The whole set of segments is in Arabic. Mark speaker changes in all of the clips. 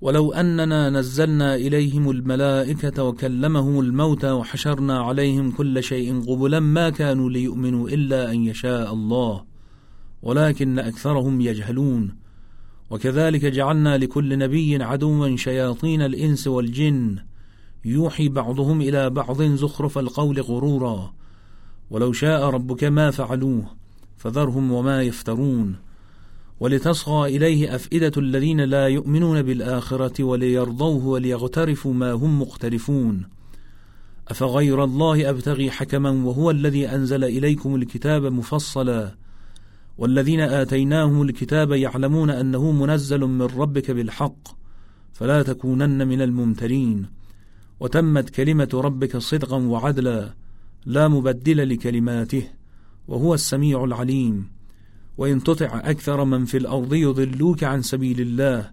Speaker 1: ولو أننا نزلنا إليهم الملائكة وكلمهم الموتى وحشرنا عليهم كل شيء قبلا ما كانوا ليؤمنوا إلا أن يشاء الله ولكن أكثرهم يجهلون. وكذلك جعلنا لكل نبي عدوا شياطين الإنس والجن. يوحي بعضهم إلى بعض زخرف القول غرورا. ولو شاء ربك ما فعلوه فذرهم وما يفترون. ولتصغى إليه أفئدة الذين لا يؤمنون بالآخرة وليرضوه وليغترفوا ما هم مقترفون أفغير الله أبتغي حكما وهو الذي أنزل إليكم الكتاب مفصلا. والذين آتيناهم الكتاب يعلمون أنه منزل من ربك بالحق فلا تكونن من الممترين. وتمت كلمة ربك صدقا وعدلا لا مبدل لكلماته وهو السميع العليم. وإن تطع أكثر من في الأرض يضلوك عن سبيل الله.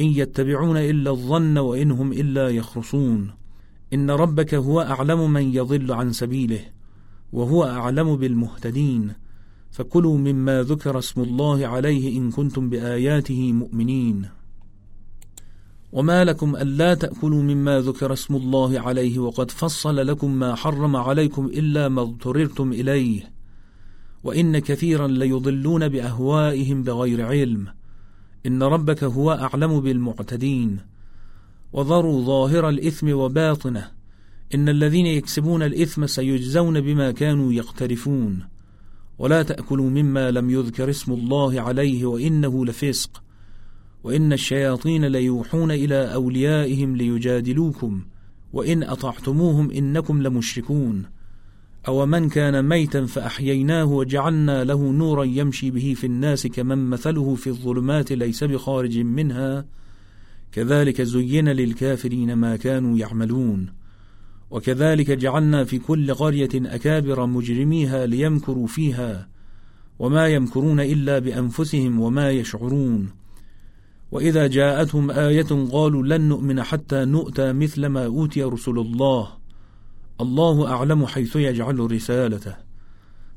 Speaker 1: إن يتبعون إلا الظن وإن هم إلا يخرصون. إن ربك هو أعلم من يضل عن سبيله وهو أعلم بالمهتدين. فكلوا مما ذكر اسم الله عليه إن كنتم بآياته مؤمنين. وما لكم ألا تأكلوا مما ذكر اسم الله عليه وقد فصل لكم ما حرم عليكم إلا ما اضطررتم إليه. وإن كثيرا ليضلون بأهوائهم بغير علم. إن ربك هو أعلم بالمعتدين. وذروا ظاهر الإثم وباطنه. إن الذين يكسبون الإثم سيجزون بما كانوا يقترفون. ولا تأكلوا مما لم يذكر اسم الله عليه وإنه لفسق. وإن الشياطين ليوحون إلى أوليائهم ليجادلوكم. وإن أطعتموهم إنكم لمشركون. أو من كان ميتا فأحييناه وجعلنا له نورا يمشي به في الناس كمن مثله في الظلمات ليس بخارج منها كذلك زين للكافرين ما كانوا يعملون وكذلك جعلنا في كل قرية أكابر مجرميها ليمكروا فيها وما يمكرون إلا بأنفسهم وما يشعرون وإذا جاءتهم آية قالوا لن نؤمن حتى نؤتى مثل ما أوتي رسل الله الله أعلم حيث يجعل رسالته.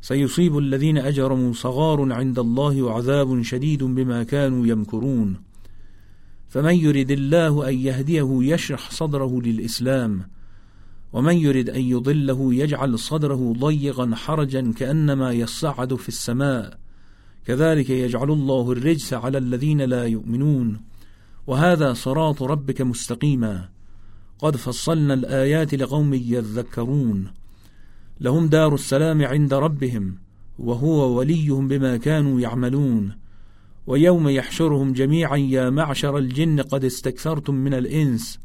Speaker 1: سيصيب الذين أجرموا صغار عند الله وعذاب شديد بما كانوا يمكرون. فمن يرد الله أن يهديه يشرح صدره للإسلام. ومن يرد أن يضله يجعل صدره ضيقا حرجا كأنما يصعد في السماء. كذلك يجعل الله الرجس على الذين لا يؤمنون. وهذا صراط ربك مستقيما. قد فصلنا الآيات لقوم يذكرون. لهم دار السلام عند ربهم وهو وليهم بما كانوا يعملون. ويوم يحشرهم جميعا يا معشر الجن قد استكثرتم من الإنس.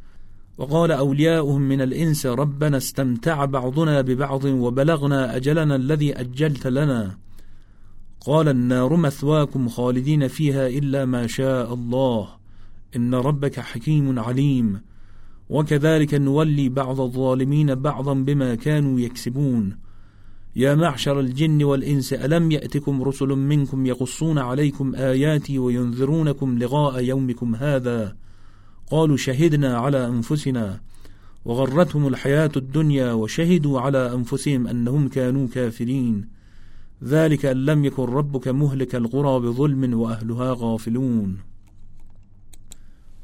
Speaker 1: وقال أولياؤهم من الإنس ربنا استمتع بعضنا ببعض وبلغنا أجلنا الذي أجلت لنا. قال النار مثواكم خالدين فيها إلا ما شاء الله. إن ربك حكيم عليم. وكذلك نولي بعض الظالمين بعضا بما كانوا يكسبون. يا معشر الجن والإنس ألم يأتكم رسل منكم يقصون عليكم آياتي وينذرونكم لغاء يومكم هذا؟ قالوا شهدنا على أنفسنا وغرتهم الحياة الدنيا وشهدوا على أنفسهم أنهم كانوا كافرين. ذلك أن لم يكن ربك مهلك القرى بظلم وأهلها غافلون.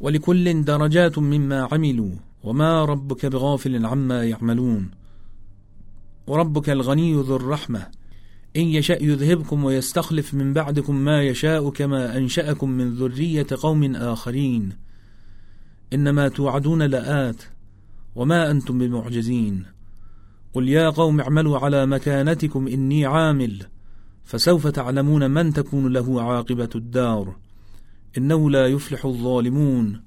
Speaker 1: ولكل درجات مما عملوا وما ربك بغافل عما يعملون. وربك الغني ذو الرحمة. إن يشأ يذهبكم ويستخلف من بعدكم ما يشاء كما أنشأكم من ذرية قوم آخرين. إنما توعدون لآت وما أنتم بمعجزين. قل يا قوم اعملوا على مكانتكم إني عامل فسوف تعلمون من تكون له عاقبة الدار. إنه لا يفلح الظالمون.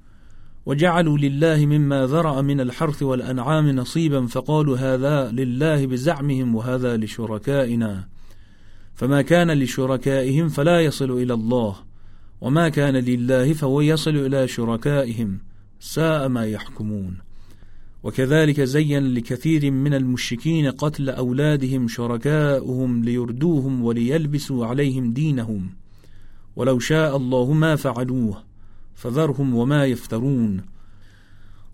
Speaker 1: وجعلوا لله مما ذرأ من الحرث والأنعام نصيبا فقالوا هذا لله بزعمهم وهذا لشركائنا. فما كان لشركائهم فلا يصل إلى الله. وما كان لله فهو يصل إلى شركائهم. ساء ما يحكمون. وكذلك زين لكثير من المشركين قتل أولادهم شركاؤهم ليردوهم وليلبسوا عليهم دينهم. ولو شاء الله ما فعلوه فذرهم وما يفترون.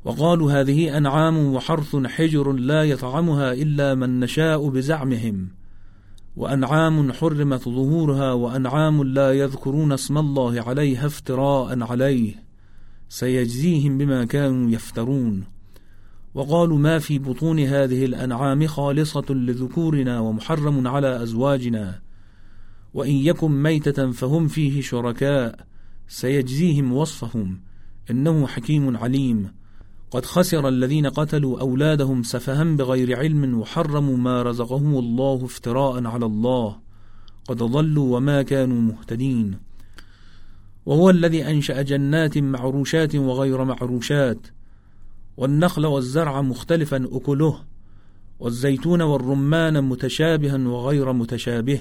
Speaker 1: وقالوا هذه أنعام وحرث حجر لا يطعمها إلا من نشاء بزعمهم. وأنعام حرمت ظهورها وأنعام لا يذكرون اسم الله عليها افتراء عليه سيجزيهم بما كانوا يفترون. وقالوا ما في بطون هذه الأنعام خالصة لذكورنا ومحرم على أزواجنا. وإن يكن ميتة فهم فيه شركاء سيجزيهم وصفهم. إنه حكيم عليم. قد خسر الذين قتلوا أولادهم سفها بغير علم وحرموا ما رزقهم الله افتراء على الله. قد ضلوا وما كانوا مهتدين. وهو الذي أنشأ جنات معروشات وغير معروشات. والنخل والزرع مختلفا أكله. والزيتون والرمان متشابها وغير متشابه.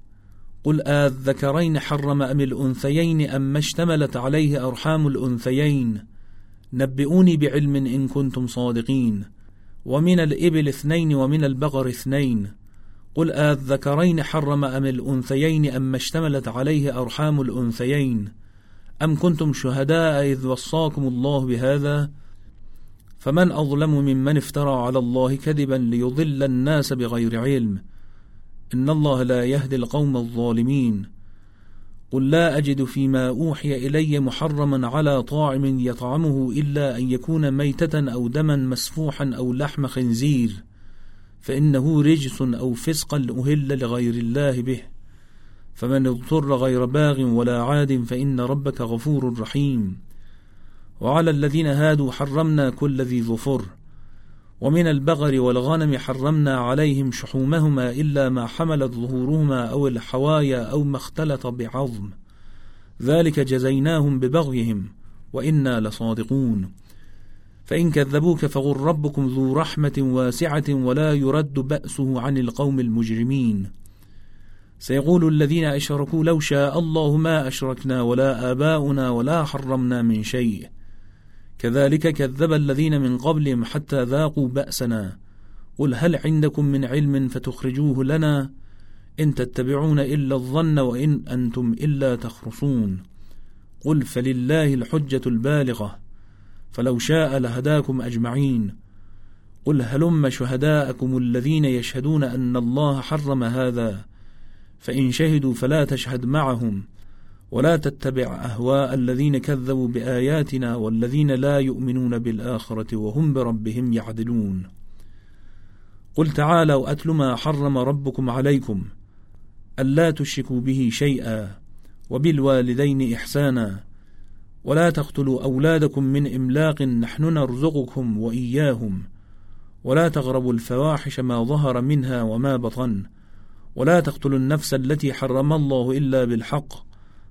Speaker 1: قل آذكرين حرم أم الأنثيين أم اشتملت عليه أرحام الأنثيين نبئوني بعلم إن كنتم صادقين ومن الإبل اثنين ومن البقر اثنين قل آذكرين حرم أم الأنثيين أم اشتملت عليه أرحام الأنثيين أم كنتم شهداء إذ وصاكم الله بهذا فمن أظلم ممن افترى على الله كذبا ليضل الناس بغير علم إن الله لا يهدي القوم الظالمين. قل لا أجد فيما أوحي إلي محرما على طاعم يطعمه إلا أن يكون ميتة أو دما مسفوحا أو لحم خنزير فإنه رجس أو فسقا أهل لغير الله به. فمن اضطر غير باغ ولا عاد فإن ربك غفور رحيم. وعلى الذين هادوا حرمنا كل ذي ظفر. ومن البغر والغنم حرمنا عليهم شحومهما إلا ما حملت ظهورهما أو الحوايا أو ما اختلط بعظم. ذلك جزيناهم ببغيهم وإنا لصادقون. فإن كذبوك فغر ربكم ذو رحمة واسعة ولا يرد بأسه عن القوم المجرمين. سيقول الذين أشركوا لو شاء الله ما أشركنا ولا آباؤنا ولا حرمنا من شيء. كذلك كذب الذين من قبلهم حتى ذاقوا بأسنا. قل هل عندكم من علم فتخرجوه لنا؟ إن تتبعون إلا الظن وإن أنتم إلا تخرصون. قل فلله الحجة البالغة. فلو شاء لهداكم أجمعين. قل هلم شهداءكم الذين يشهدون أن الله حرم هذا؟ فإن شهدوا فلا تشهد معهم. ولا تتبع أهواء الذين كذبوا بآياتنا والذين لا يؤمنون بالآخرة وهم بربهم يعدلون. قل تعالوا أتل ما حرم ربكم عليكم ألا تشركوا به شيئا وبالوالدين إحسانا ولا تقتلوا أولادكم من إملاق نحن نرزقكم وإياهم ولا تغربوا الفواحش ما ظهر منها وما بطن ولا تقتلوا النفس التي حرم الله إلا بالحق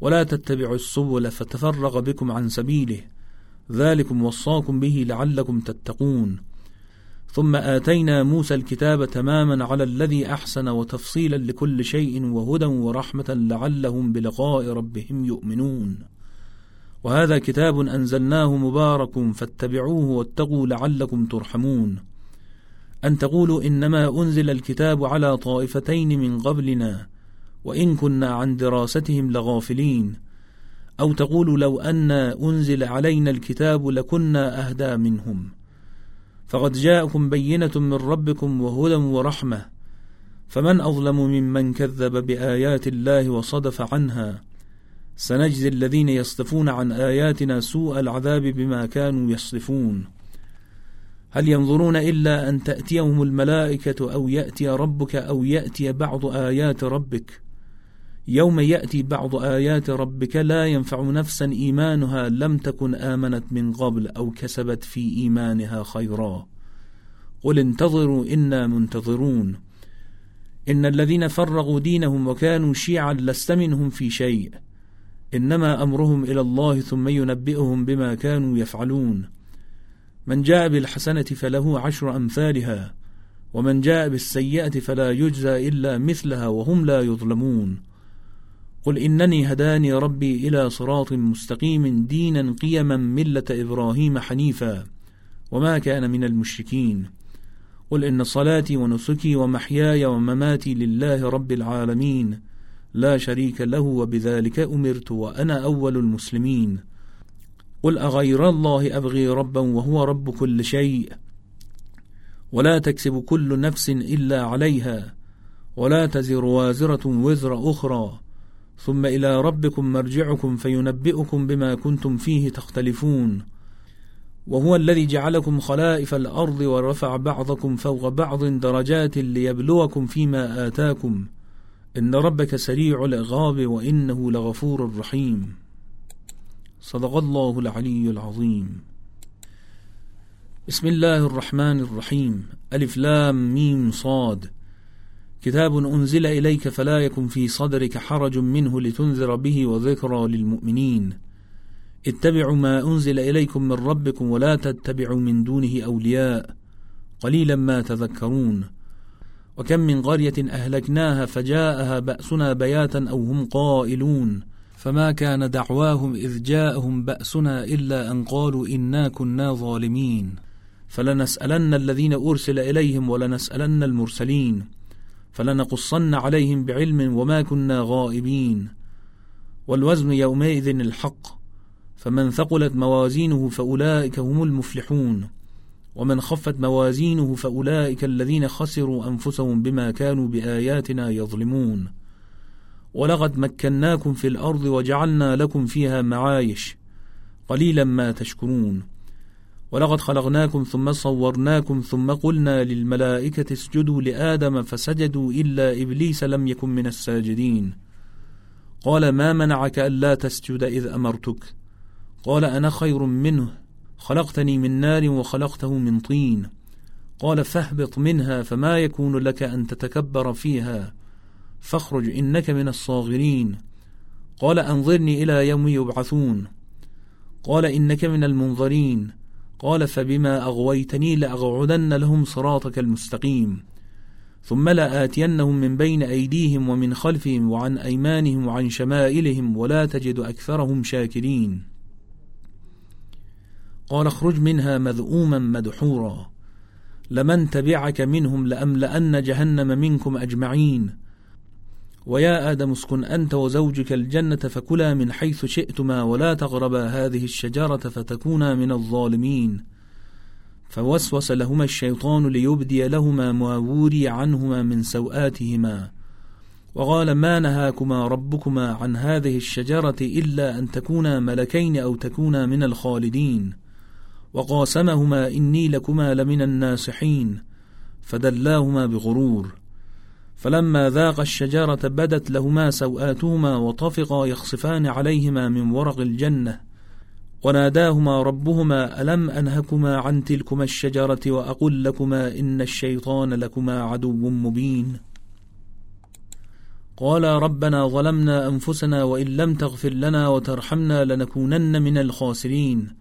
Speaker 1: ولا تتبعوا السبل فتفرق بكم عن سبيله. ذلكم وصاكم به لعلكم تتقون. ثم آتينا موسى الكتاب تماما على الذي أحسن وتفصيلا لكل شيء وهدى ورحمة لعلهم بلقاء ربهم يؤمنون. وهذا كتاب أنزلناه مبارك فاتبعوه واتقوا لعلكم ترحمون. أن تقولوا إنما أنزل الكتاب على طائفتين من قبلنا. وإن كنا عن دراستهم لغافلين. أو تقول لو أن أنزل علينا الكتاب لكنا أهدى منهم. فقد جاءكم بينة من ربكم وهدى ورحمة. فمن أظلم ممن كذب بآيات الله وصدف عنها؟ سنجزي الذين يصدفون عن آياتنا سوء العذاب بما كانوا يصدفون. هل ينظرون إلا أن تأتيهم الملائكة أو يأتي ربك أو يأتي بعض آيات ربك؟ يوم يأتي بعض آيات ربك لا ينفع نفسا إيمانها لم تكن آمنت من قبل أو كسبت في إيمانها خيرا. قل انتظروا إنا منتظرون. إن الذين فرغوا دينهم وكانوا شيعا لست منهم في شيء. إنما أمرهم إلى الله ثم ينبئهم بما كانوا يفعلون. من جاء بالحسنة فله عشر أمثالها ومن جاء بالسيئة فلا يجزى إلا مثلها وهم لا يظلمون. قل إنني هداني ربي إلى صراط مستقيم دينا قيما ملة إبراهيم حنيفا وما كان من المشركين. قل إن صلاتي ونسكي ومحياي ومماتي لله رب العالمين. لا شريك له وبذلك أمرت وأنا أول المسلمين. قل أغير الله أبغي ربا وهو رب كل شيء. ولا تكسب كل نفس إلا عليها. ولا تزر وازرة وزر أخرى. ثم إلى ربكم مرجعكم فينبئكم بما كنتم فيه تختلفون. وهو الذي جعلكم خلائف الأرض ورفع بعضكم فوق بعض درجات ليبلوكم فيما آتاكم. إن ربك سريع العقاب وإنه لغفور رحيم. صدق الله العلي العظيم. بسم الله الرحمن الرحيم. ألف لام ميم صاد. كتاب أنزل إليك فلا يكن في صدرك حرج منه لتنذر به وذكرى للمؤمنين. اتبعوا ما أنزل إليكم من ربكم ولا تتبعوا من دونه أولياء. قليلا ما تذكرون. وكم من قرية أهلكناها فجاءها بأسنا بياتا أو هم قائلون. فما كان دعواهم إذ جاءهم بأسنا إلا أن قالوا إنا كنا ظالمين. فلنسألن الذين أرسل إليهم ولنسألن المرسلين. فلنقصن عليهم بعلم وما كنا غائبين. والوزن يومئذ الحق فمن ثقلت موازينه فأولئك هم المفلحون. ومن خفت موازينه فأولئك الذين خسروا أنفسهم بما كانوا بآياتنا يظلمون. ولقد مكناكم في الأرض وجعلنا لكم فيها معايش قليلا ما تشكرون. ولقد خلقناكم ثم صورناكم ثم قلنا للملائكة اسجدوا لآدم فسجدوا إلا إبليس لم يكن من الساجدين. قال ما منعك ألا تسجد إذ أمرتك؟ قال أنا خير منه خلقتني من نار وخلقته من طين. قال فاهبط منها فما يكون لك أن تتكبر فيها. فاخرج إنك من الصاغرين. قال أنظرني إلى يوم يبعثون. قال إنك من المنظرين. قال فبما أغويتني لأقعدن لهم صراطك المستقيم. ثم لآتينهم من بين أيديهم ومن خلفهم وعن أيمانهم وعن شمائلهم ولا تجد أكثرهم شاكرين. قال اخرج منها مذءوما مدحورا. لمن تبعك منهم لأملأن جهنم منكم أجمعين. ويا آدم اسكن أنت وزوجك الجنة فكلا من حيث شئتما ولا تغربا هذه الشجرة فتكونا من الظالمين. فوسوس لهما الشيطان ليبدي لهما ما وري عنهما من سوآتهما. وقال ما نهاكما ربكما عن هذه الشجرة إلا أن تكونا ملكين أو تكونا من الخالدين. وقاسمهما إني لكما لمن الناصحين. فدلاهما بغرور. فلما ذاق الشجرة بدت لهما سوآتهما وطفقا يخصفان عليهما من ورق الجنة. وناداهما ربهما ألم أنهكما عن تلكما الشجرة وأقل لكما إن الشيطان لكما عدو مبين. قال ربنا ظلمنا أنفسنا وإن لم تغفر لنا وترحمنا لنكونن من الخاسرين.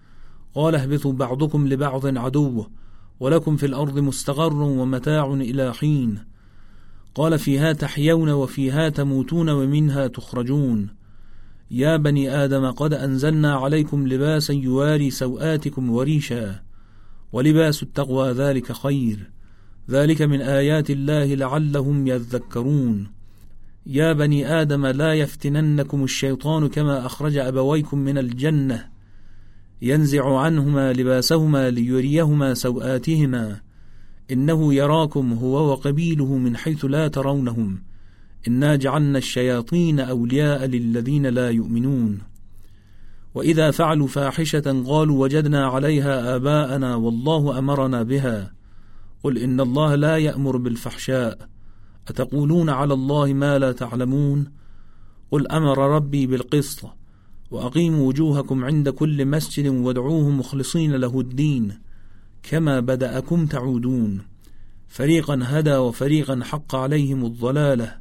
Speaker 1: قال اهبطوا بعضكم لبعض عدو ولكم في الأرض مستقر ومتاع إلى حين. قال فيها تحيون وفيها تموتون ومنها تخرجون. يا بني آدم قد أنزلنا عليكم لباسا يواري سوآتكم وريشا ولباس التقوى ذلك خير. ذلك من آيات الله لعلهم يذكرون. يا بني آدم لا يفتننكم الشيطان كما أخرج أبويكم من الجنة. ينزع عنهما لباسهما ليريهما سوآتهما. إنه يراكم هو وقبيله من حيث لا ترونهم. إنا جعلنا الشياطين أولياء للذين لا يؤمنون. وإذا فعلوا فاحشة قالوا وجدنا عليها آباءنا والله أمرنا بها. قل إن الله لا يأمر بالفحشاء. أتقولون على الله ما لا تعلمون؟ قل أمر ربي بالقسط. وأقيموا وجوهكم عند كل مسجد وادعوه مخلصين له الدين. كما بدأكم تعودون. فريقا هدى وفريقا حق عليهم الضلالة.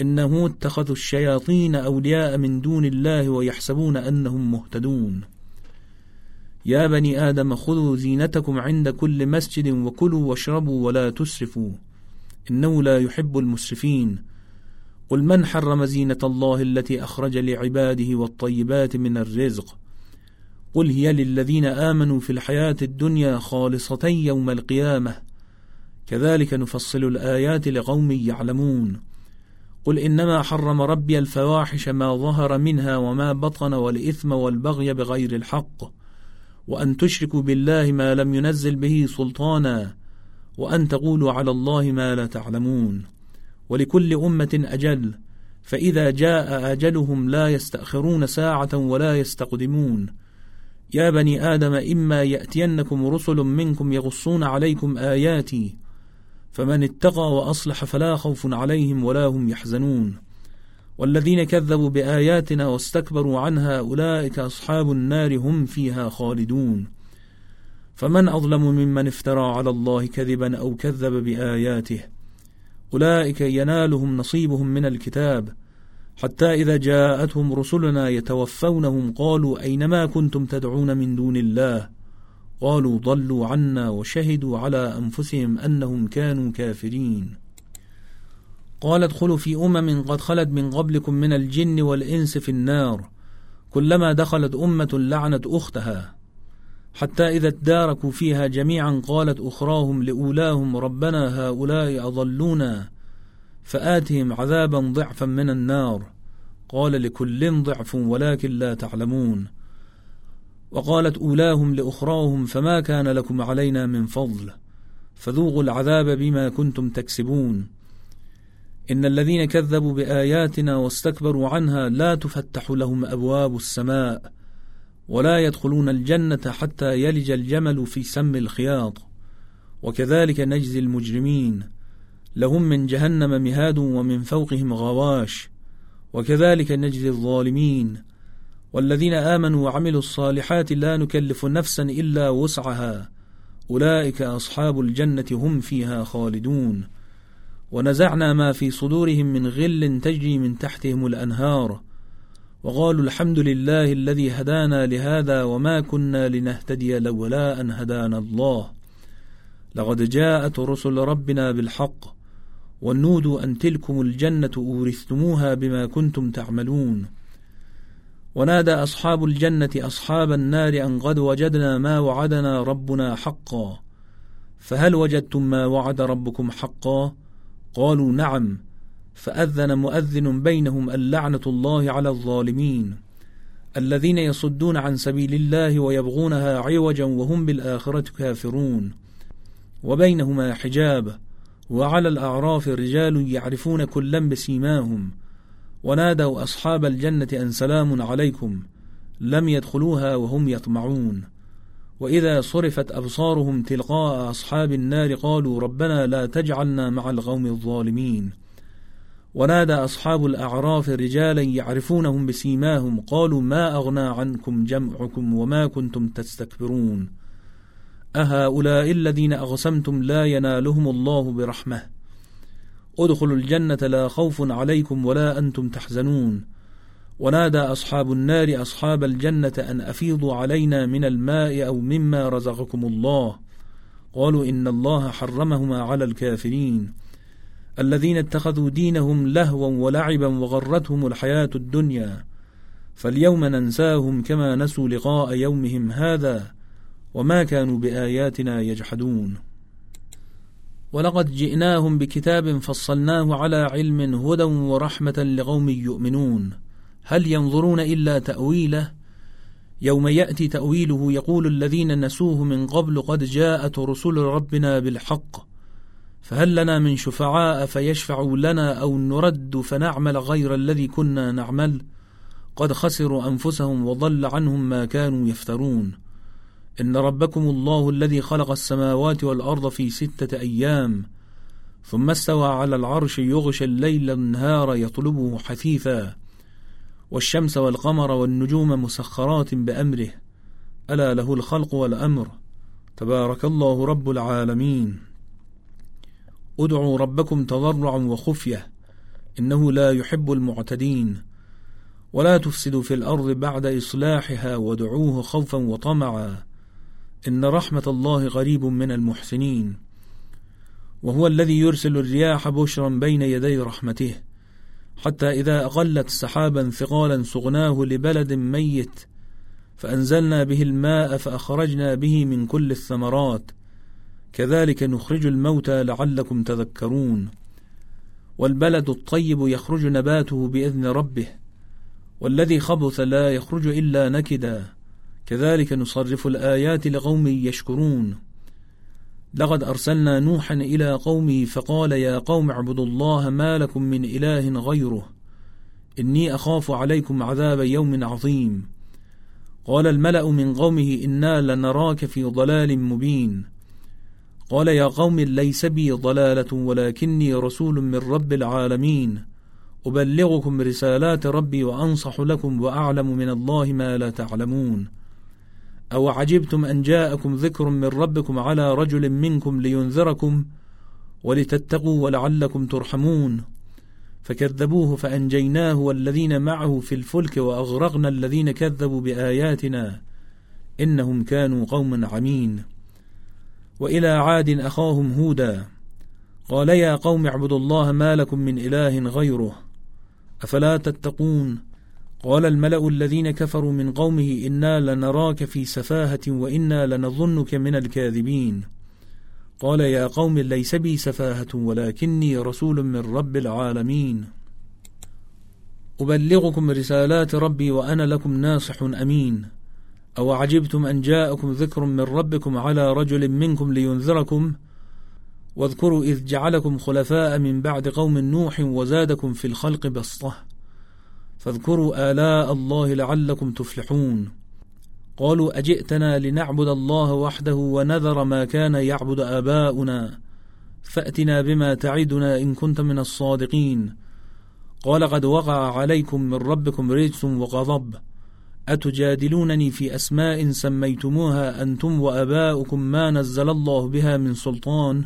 Speaker 1: إنه اتخذوا الشياطين أولياء من دون الله ويحسبون أنهم مهتدون. يا بني آدم خذوا زينتكم عند كل مسجد وكلوا واشربوا ولا تسرفوا. إنه لا يحب المسرفين. قل من حرم زينة الله التي أخرج لعباده والطيبات من الرزق؟ قل هي للذين امنوا في الحياة الدنيا خالصه يوم القيامه كذلك نفصل الايات لقوم يعلمون قل انما حرم ربي الفواحش ما ظهر منها وما بطن والاثم والبغي بغير الحق وان تشركوا بالله ما لم ينزل به سلطانا وان تقولوا على الله ما لا تعلمون ولكل امه أجل فاذا جاء اجلهم لا يستاخرون ساعه ولا يستقدمون يا بني آدم إما يأتينكم رسل منكم يغصون عليكم آياتي فمن اتقى وأصلح فلا خوف عليهم ولا هم يحزنون. والذين كذبوا بآياتنا واستكبروا عنها أولئك أصحاب النار هم فيها خالدون. فمن أظلم ممن افترى على الله كذبا أو كذب بآياته؟ أولئك ينالهم نصيبهم من الكتاب. حتى إذا جاءتهم رسلنا يتوفونهم قالوا اينما كنتم تدعون من دون الله؟ قالوا ضلوا عنا وشهدوا على أنفسهم أنهم كانوا كافرين. قال ادخلوا في أمم قد خلت من قبلكم من الجن والإنس في النار. كلما دخلت أمة لعنت أختها. حتى إذا اداركوا فيها جميعا قالت أخراهم لأولاهم ربنا هؤلاء أضلونا. فآتهم عذابا ضعفا من النار. قال لكل ضعف ولكن لا تعلمون. وقالت أولاهم لأخراهم فما كان لكم علينا من فضل. فذوقوا العذاب بما كنتم تكسبون. إن الذين كذبوا بآياتنا واستكبروا عنها لا تفتح لهم أبواب السماء ولا يدخلون الجنة حتى يلج الجمل في سم الخياط. وكذلك نجزي المجرمين. لهم من جهنم مهاد ومن فوقهم غواش. وكذلك نجزي الظالمين. والذين آمنوا وعملوا الصالحات لا نكلف نفسا إلا وسعها. أولئك أصحاب الجنة هم فيها خالدون. ونزعنا ما في صدورهم من غل تجري من تحتهم الأنهار. وقالوا الحمد لله الذي هدانا لهذا وما كنا لنهتدي لولا أن هدانا الله. لقد جاءت رسل ربنا بالحق. والنودوا أن تلكم الجنة أورثتموها بما كنتم تعملون. ونادى أصحاب الجنة أصحاب النار أن قد وجدنا ما وعدنا ربنا حقا. فهل وجدتم ما وعد ربكم حقا؟ قالوا نعم. فأذن مؤذن بينهم اللعنة الله على الظالمين. الذين يصدون عن سبيل الله ويبغونها عوجا وهم بالآخرة كافرون. وبينهما حجاب. وعلى الأعراف رجال يعرفون كلا بسيماهم ونادوا أصحاب الجنة أن سلام عليكم لم يدخلوها وهم يطمعون. وإذا صرفت أبصارهم تلقاء أصحاب النار قالوا ربنا لا تجعلنا مع القوم الظالمين. ونادى أصحاب الأعراف رجالا يعرفونهم بسيماهم قالوا ما أغنى عنكم جمعكم وما كنتم تستكبرون. أهؤلاء الذين أغسمتم لا ينالهم الله برحمة. ادخلوا الجنة لا خوف عليكم ولا أنتم تحزنون. ونادى أصحاب النار أصحاب الجنة أن أفيضوا علينا من الماء أو مما رزقكم الله. قالوا إن الله حرمهما على الكافرين. الذين اتخذوا دينهم لهوا ولعبا وغرتهم الحياة الدنيا. فاليوم ننساهم كما نسوا لقاء يومهم هذا. وما كانوا بآياتنا يجحدون. ولقد جئناهم بكتاب فصلناه على علم هدى ورحمة لقوم يؤمنون. هل ينظرون إلا تأويله؟ يوم يأتي تأويله يقول الذين نسوه من قبل قد جاءت رسل ربنا بالحق. فهل لنا من شفعاء فيشفعوا لنا أو نرد فنعمل غير الذي كنا نعمل؟ قد خسروا أنفسهم وضل عنهم ما كانوا يفترون. إن ربكم الله الذي خلق السماوات والأرض في ستة أيام ثم استوى على العرش يغشى الليل النهار يطلبه حثيثا والشمس والقمر والنجوم مسخرات بأمره ألا له الخلق والأمر؟ تبارك الله رب العالمين. ادعوا ربكم تضرعا وخفية إنه لا يحب المعتدين. ولا تفسدوا في الأرض بعد إصلاحها ودعوه خوفا وطمعا. إن رحمة الله قريب من المحسنين وهو الذي يرسل الرياح بشرا بين يدي رحمته حتى إذا أقلت سحابا ثقالا سغناه لبلد ميت فأنزلنا به الماء فأخرجنا به من كل الثمرات كذلك نخرج الموتى لعلكم تذكرون. والبلد الطيب يخرج نباته بإذن ربه والذي خبث لا يخرج إلا نكدا. كذلك نصرف الآيات لقوم يشكرون. لقد أرسلنا نوحا إلى قومه فقال يا قوم اعبدوا الله ما لكم من إله غيره. إني أخاف عليكم عذاب يوم عظيم. قال الملأ من قومه إنا لنراك في ضلال مبين. قال يا قوم ليس بي ضلالة ولكني رسول من رب العالمين. أبلغكم رسالات ربي وأنصح لكم وأعلم من الله ما لا تعلمون. أو عجبتم أن جاءكم ذكر من ربكم على رجل منكم لينذركم ولتتقوا ولعلكم ترحمون فكذبوه فأنجيناه والذين معه في الفلك وأغرقنا الذين كذبوا بآياتنا إنهم كانوا قوما عمين وإلى عاد أخاهم هودا قال يا قوم اعبدوا الله ما لكم من إله غيره أفلا تتقون قال الملأ الذين كفروا من قومه إنا لنراك في سفاهة وإنا لنظنك من الكاذبين. قال يا قوم ليس بي سفاهة ولكني رسول من رب العالمين. أبلغكم رسالات ربي وأنا لكم ناصح أمين. أو عجبتم أن جاءكم ذكر من ربكم على رجل منكم لينذركم؟ واذكروا إذ جعلكم خلفاء من بعد قوم نوح وزادكم في الخلق بسطة. فاذكروا آلاء الله لعلكم تفلحون. قالوا أجئتنا لنعبد الله وحده ونذر ما كان يعبد آباؤنا. فأتنا بما تعدنا إن كنت من الصادقين. قال قد وقع عليكم من ربكم رجس وغضب. أتجادلونني في أسماء سميتموها أنتم وأباؤكم ما نزل الله بها من سلطان؟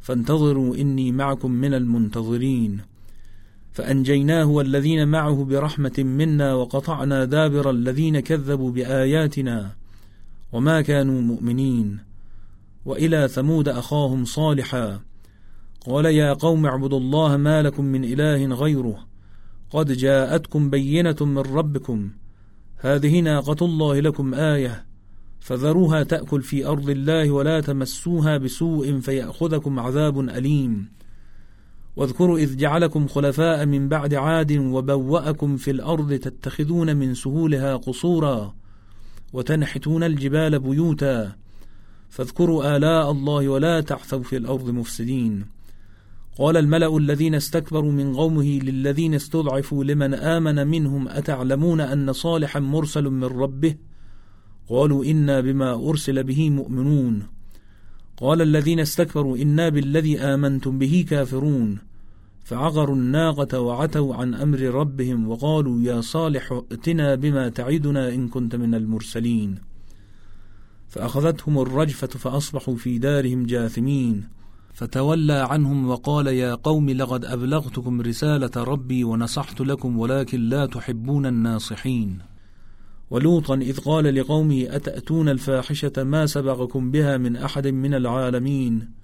Speaker 1: فانتظروا إني معكم من المنتظرين. فأنجيناه والذين معه برحمة منا وقطعنا دابر الذين كذبوا بآياتنا وما كانوا مؤمنين وإلى ثمود أخاهم صالحا قال يا قوم اعبدوا الله ما لكم من إله غيره قد جاءتكم بينة من ربكم هذه ناقة الله لكم آية فذروها تأكل في أرض الله ولا تمسوها بسوء فيأخذكم عذاب أليم واذكروا إذ جعلكم خلفاء من بعد عاد وبوأكم في الأرض تتخذون من سهولها قصورا وتنحتون الجبال بيوتا فاذكروا آلاء الله ولا تعثوا في الأرض مفسدين. قال الملأ الذين استكبروا من قومه للذين استضعفوا لمن آمن منهم أتعلمون أن صالحا مرسل من ربه؟ قالوا إنا بما أرسل به مؤمنون. قال الذين استكبروا إنا بالذي آمنتم به كافرون. فعقروا الناقة وعتوا عن أمر ربهم وقالوا يا صالح ائتنا بما تعدنا إن كنت من المرسلين. فأخذتهم الرجفة فأصبحوا في دارهم جاثمين. فتولى عنهم وقال يا قوم لقد أبلغتكم رسالة ربي ونصحت لكم ولكن لا تحبون الناصحين. ولوطا إذ قال لقومه أتأتون الفاحشة ما سبقكم بها من أحد من العالمين؟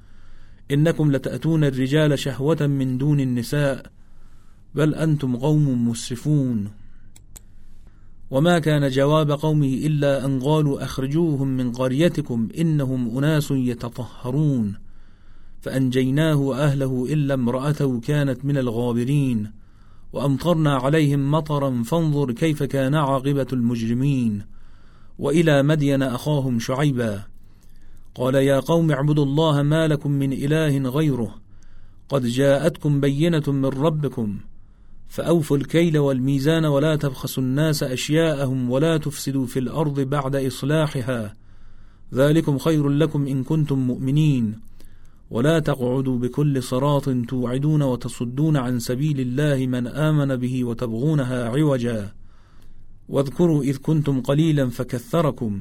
Speaker 1: إنكم لتأتون الرجال شهوة من دون النساء بل أنتم قوم مسرفون. وما كان جواب قومه إلا أن قالوا أخرجوهم من قريتكم إنهم أناس يتطهرون فأنجيناه وأهله إلا امرأته كانت من الغابرين وأمطرنا عليهم مطرا فانظر كيف كان عاقبة المجرمين وإلى مدين أخاهم شعيبا. قال يا قوم اعبدوا الله ما لكم من إله غيره. قد جاءتكم بينة من ربكم فأوفوا الكيل والميزان ولا تبخسوا الناس أشياءهم ولا تفسدوا في الأرض بعد إصلاحها. ذلكم خير لكم إن كنتم مؤمنين. ولا تقعدوا بكل صراط توعدون وتصدون عن سبيل الله من آمن به وتبغونها عوجا. واذكروا إذ كنتم قليلا فكثركم.